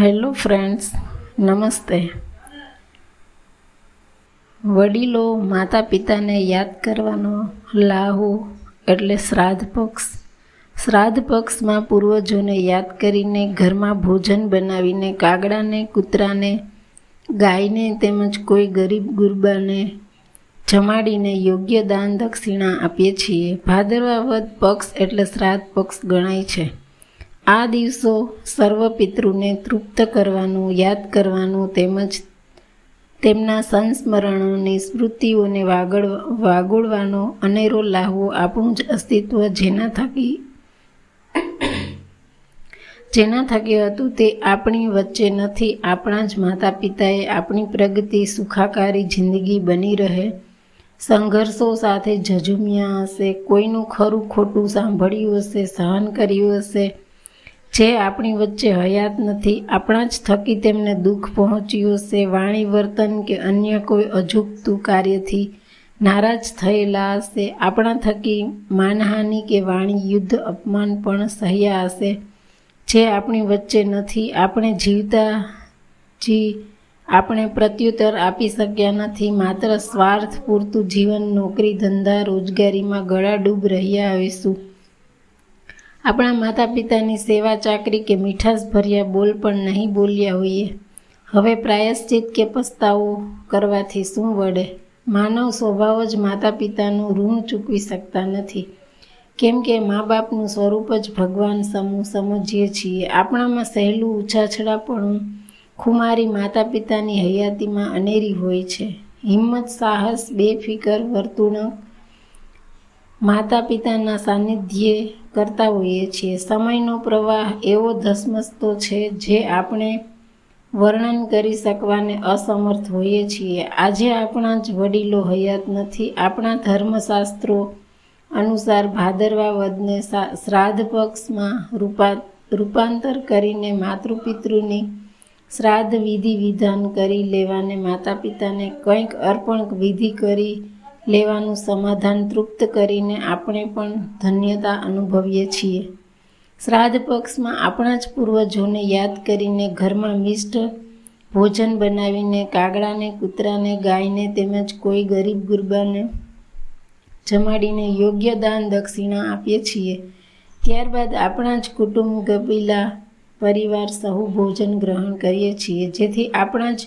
Hello friends નમસ્તે વડીલો માતા પિતાને યાદ કરવાનો લાહુ એટલે શ્રાદ્ધ પક્ષ. શ્રાદ્ધ પક્ષમાં પૂર્વજોને યાદ કરીને ઘરમાં ભોજન બનાવીને કાગડાને, કૂતરાને, ગાયને તેમજ કોઈ ગરીબ ગુરબાને જમાડીને યોગ્ય દાન દક્ષિણા આપીએ છીએ. ભાદરવા વધ પક્ષ એટલે શ્રાદ્ધ પક્ષ ગણાય છે. આ દિવસો સર્વ પિતૃને તૃપ્ત કરવાનું, યાદ કરવાનું તેમજ તેમના સંસ્મરણોની સ્મૃતિઓને વાગડ વાગોળવાનો અનેરો લાહવો આપણું જ અસ્તિત્વ જેના થકી જેના થકી હતું તે આપણી વચ્ચે નથી. આપણા જ માતા પિતાએ આપણી પ્રગતિ સુખાકારી જિંદગી બની રહે. સંઘર્ષો સાથે ઝઝુમ્યા હશે. કોઈનું ખરું ખોટું સાંભળ્યું હશે, સહન કર્યું હશે. જે આપણી વચ્ચે હયાત નથી, આપણા જ થકી તેમને દુઃખ પહોંચ્યું હશે, વાણી વર્તન કે અન્ય કોઈ અજુગતું કાર્યથી નારાજ થયેલા હશે. આપણા થકી માનહાનિ કે વાણી યુદ્ધ અપમાન પણ સહ્યા હશે. જે આપણી વચ્ચે નથી, આપણે જીવતા જી આપણે પ્રત્યુત્તર આપી શક્યા નથી. માત્ર સ્વાર્થ પૂરતું જીવન, નોકરી, ધંધા, રોજગારીમાં ગળાડૂબ રહ્યા આવીશું આપણા માતા પિતાની સેવા ચાકરી કે મીઠાશ ભર્યા બોલ પણ નહીં બોલ્યા હોઈએ. હવે પ્રાયશ્ચિત કે પસ્તાવો કરવાથી શું વડે માનવ સ્વભાવ જ માતા પિતાનું ઋણ ચૂકવી શકતા નથી. કેમ કે મા બાપનું સ્વરૂપ જ ભગવાન સમૂહ સમજીએ છીએ. આપણામાં સહેલું ઉછાછડાપણું ખુમારી માતા પિતાની હયાતીમાં અનેરી હોય છે. હિંમત, સાહસ, બેફિકર, વર્તુણક માતા પિતાના સાનિધ્યે કરતા હોઈએ છીએ. સમયનો પ્રવાહ એવો ધસમસતો છે જે આપણે વર્ણન કરી શકવાને અસમર્થ હોઈએ છીએ. આજે આપણા જ વડીલો હયાત નથી. આપણા ધર્મશાસ્ત્રો અનુસાર ભાદરવા વદને શ્રાદ્ધ પક્ષમાં રૂપા, રૂપાંતર કરીને માતૃપિતૃની શ્રાદ્ધ વિધિ વિધાન કરી લેવાને માતા પિતાને કંઈક અર્પણ વિધિ કરી લેવાનું સમાધાન તૃપ્ત કરીને આપણે પણ ધન્યતા અનુભવીએ છીએ. શ્રાદ્ધ પક્ષમાં આપણા જ પૂર્વજોને યાદ કરીને ઘરમાં મિષ્ટ ભોજન બનાવીને કાગડાને, કૂતરાને, ગાયને તેમજ કોઈ ગરીબ ગુરબાને જમાડીને યોગ્ય દાન દક્ષિણા આપીએ છીએ. ત્યારબાદ આપણા જ કુટુંબ કપિલા પરિવાર સહુ ભોજન ગ્રહણ કરીએ છીએ. જેથી આપણા જ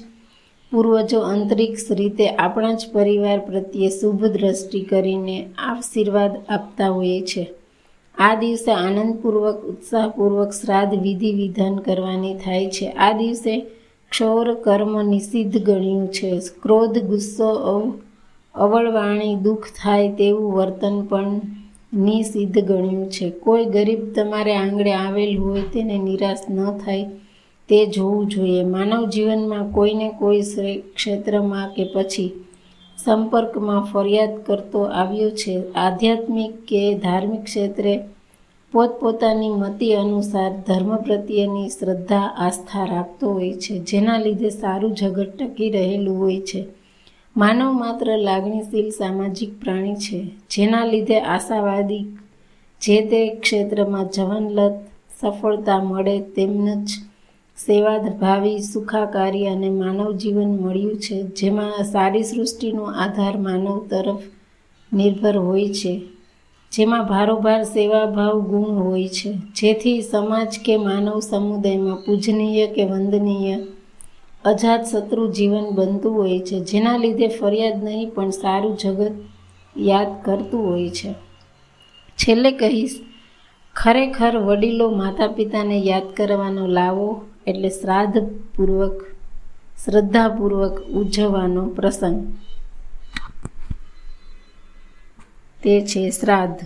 પૂર્વજો અંતરિક્ષ રીતે આપણા જ પરિવાર પ્રત્યે શુભ દ્રષ્ટિ કરીને આશીર્વાદ આપતા હોઈએ છે. આ દિવસે આનંદપૂર્વક, ઉત્સાહપૂર્વક શ્રાદ્ધ વિધિ વિધાન કરવાની થાય છે. આ દિવસે ક્ષૌર કર્મ નિષિદ્ધ ગણ્યું છે. ક્રોધ, ગુસ્સો અવળવાણી, દુઃખ થાય તેવું વર્તન પણ નિષિદ્ધ ગણ્યું છે. કોઈ ગરીબ તમારે આંગળે આવેલ હોય તેને નિરાશ ન થાય. તે જોવું જોઈએ. માનવ જીવનમાં કોઈને કોઈ ક્ષેત્રમાં કે પછી સંપર્કમાં ફરિયાદ કરતો આવ્યો છે. આધ્યાત્મિક કે ધાર્મિક ક્ષેત્રે પોતપોતાની મતિ અનુસાર ધર્મ પ્રત્યેની શ્રદ્ધા, આસ્થા રાખતો હોય છે, જેના લીધે સારું જગત ટકી રહેલું હોય છે. માનવ માત્ર લાગણીશીલ સામાજિક પ્રાણી છે, જેના લીધે આશાવાદી જે તે ક્ષેત્રમાં જવનલત, સફળતા મળે તેમજ સેવાભાવી સુખાકારી અને માનવ જીવન મળ્યું છે, જેમાં સારી સૃષ્ટિનો આધાર માનવ તરફ નિર્ભર હોય છે, જેમાં ભારોભાર, સેવાભાવ, ગુણ હોય છે, જેથી સમાજ કે માનવ સમુદાયમાં પૂજનીય કે વંદનીય અજાત શત્રુ જીવન બનતું હોય છે, જેના લીધે ફરિયાદ નહીં, પણ સારું જગત યાદ કરતું હોય છે. છેલ્લે કહીશ, ખરેખર વડીલો માતા પિતાને યાદ કરવાનો લાવો એટલે શ્રાદ્ધપૂર્વક શ્રદ્ધાપૂર્વક ઉજવવાનો પ્રસંગ. તે છે શ્રાદ્ધ.